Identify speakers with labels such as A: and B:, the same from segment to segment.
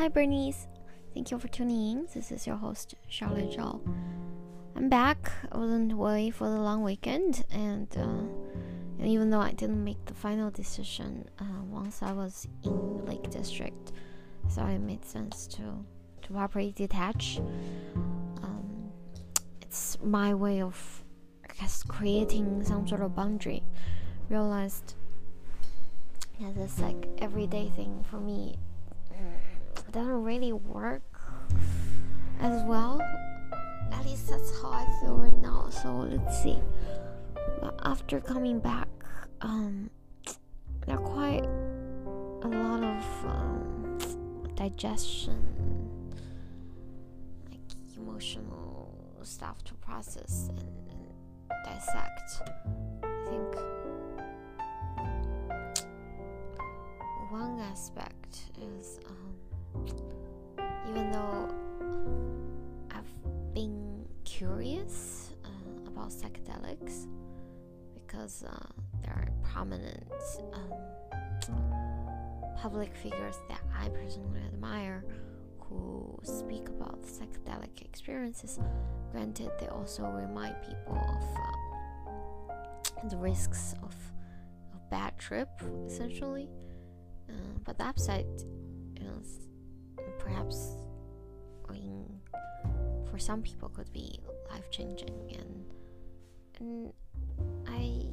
A: Hi, Bernice. Thank you for tuning in. This is your host, Charlotte Zhao. I'm back. I wasn't away for the long weekend, and, uh, and even though I didn't make the final decision uh, once I was in Lake District, so it made sense to to properly detach. Um, it's my way of, I guess, creating some sort of boundary. Realized yeah, this like everyday thing for me it doesn't really work as well. At least that's how I feel right now. So let's see. But after coming back, um, there are quite a lot of um, digestion, like emotional stuff to process and, and dissect. I think one aspect is. Though I've been curious uh, about psychedelics because uh, there are prominent um, public figures that I personally admire who speak about psychedelic experiences. Granted, they also remind people of uh, the risks of a bad trip, essentially. Uh, but the upside, know, perhaps for some people could be life changing and and I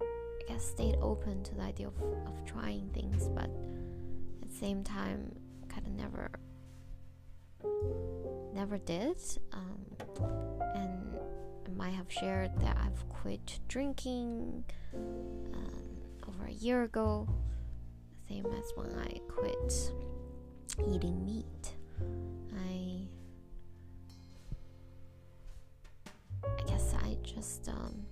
A: I guess stayed open to the idea of, of trying things but at the same time kind of never never did um, and I might have shared that I've quit drinking um, over a year ago same as when I quit eating meat. Just um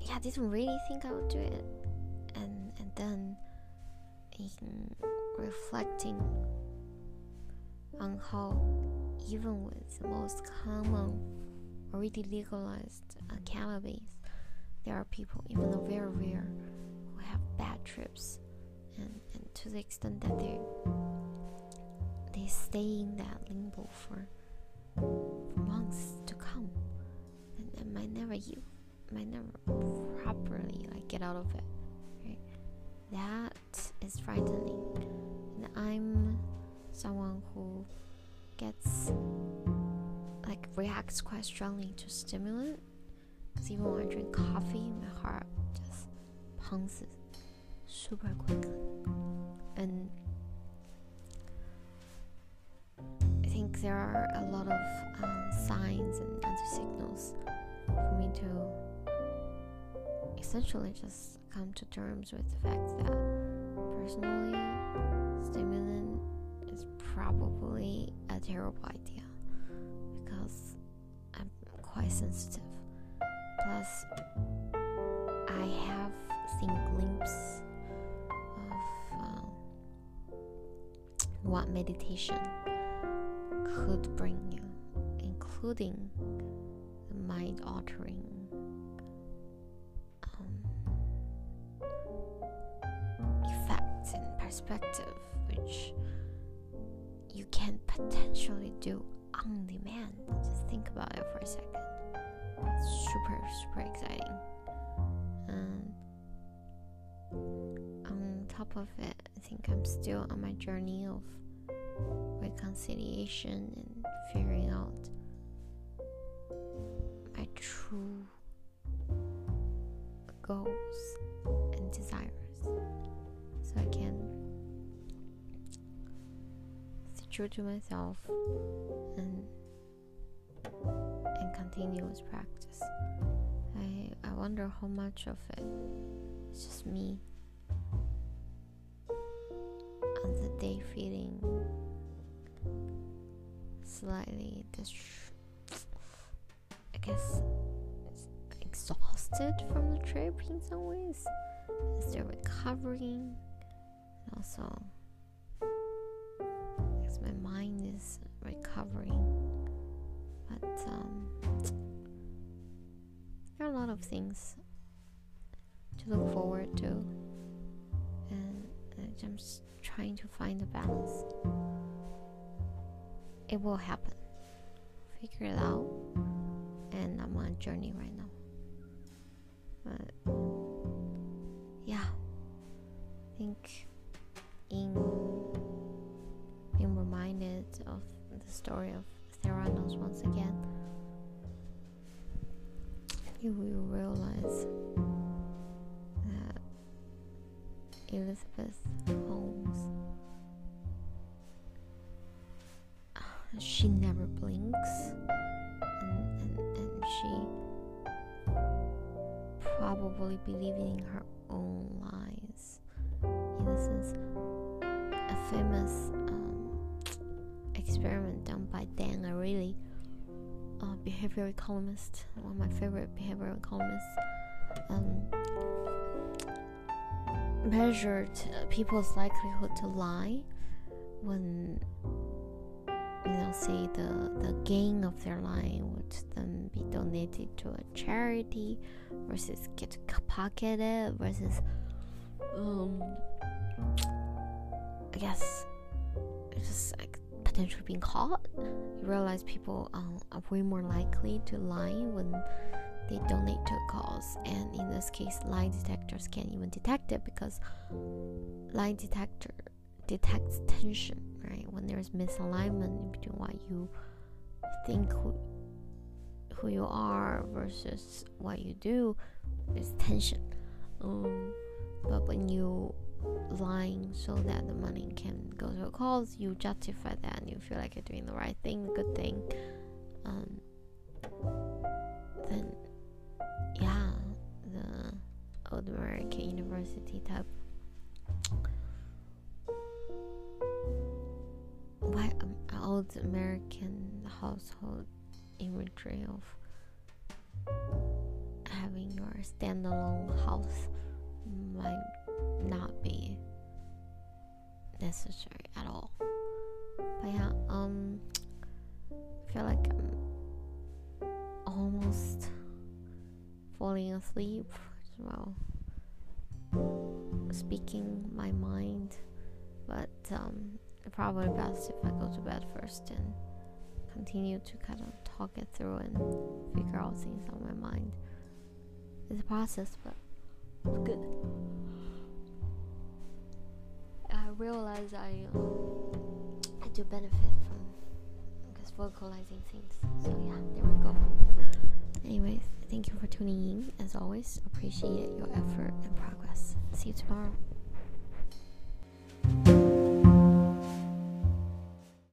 A: yeah, didn't really think I would do it. And and then in reflecting on how even with the most common already legalized uh, cannabis, there are people, even though very rare, who have bad trips and, and to the extent that they they stay in that limbo for, might never you might never properly like get out of it right? That is frightening. And i'm someone who gets like reacts quite strongly to stimulant. Because even when i drink coffee my heart just pumps super quickly. And I think there are a lot of um, signs and anti signals me to essentially just come to terms with the fact that personally, stimulant is probably a terrible idea because I'm quite sensitive. Plus, I have seen glimpses of um, what meditation could bring you, including mind altering um, effects and perspective, which you can potentially do on demand. Just think about it for a second. It's super, super exciting. And on top of it, I think I'm still on my journey of reconciliation and figuring out true goals and desires so I can stay true to myself and and continue with practice. I I wonder how much of it is just me on the day feeling slightly dist- I guess it's exhausted from the trip in some ways. Still recovering, and also because my mind is recovering. But um, there are a lot of things to look forward to, and I I'm just trying to find the balance. It will happen. Figure it out. And I'm on a journey right now. But yeah, I think in being reminded of the story of Theranos once again, you will realize that Elizabeth Holmes she never blinks she probably believing in her own lies. In a sense a famous um, experiment done by Dan Ariely a behavioral economist one of my favorite behavioral economists um, measured people's likelihood to lie when say the the gain of their line would then be donated to a charity versus get pocketed versus um I guess just like potentially being caught. You realize people um, are way more likely to lie when they donate to a cause, and in this case, lie detectors can't even detect it because lie detector detects tension, right? When there's misalignment between what you think who, who you are versus what you do, there's tension. Um, but when you lying so that the money can go to a cause, you justify that and you feel like you're doing the right thing, the good thing. Um, then, yeah, the old American University type um, old American household imagery of having your standalone house might not be necessary at all. But yeah, um, I feel like I'm almost falling asleep. as Well, speaking my mind, but um, probably best if I go to bed first and continue to kind of talk it through and figure out things on my mind. It's a process, but it's good. I realize I um, I do benefit from just vocalizing things. So yeah, there we go. Anyways, thank you for tuning in. As always, appreciate your effort and progress. See you tomorrow.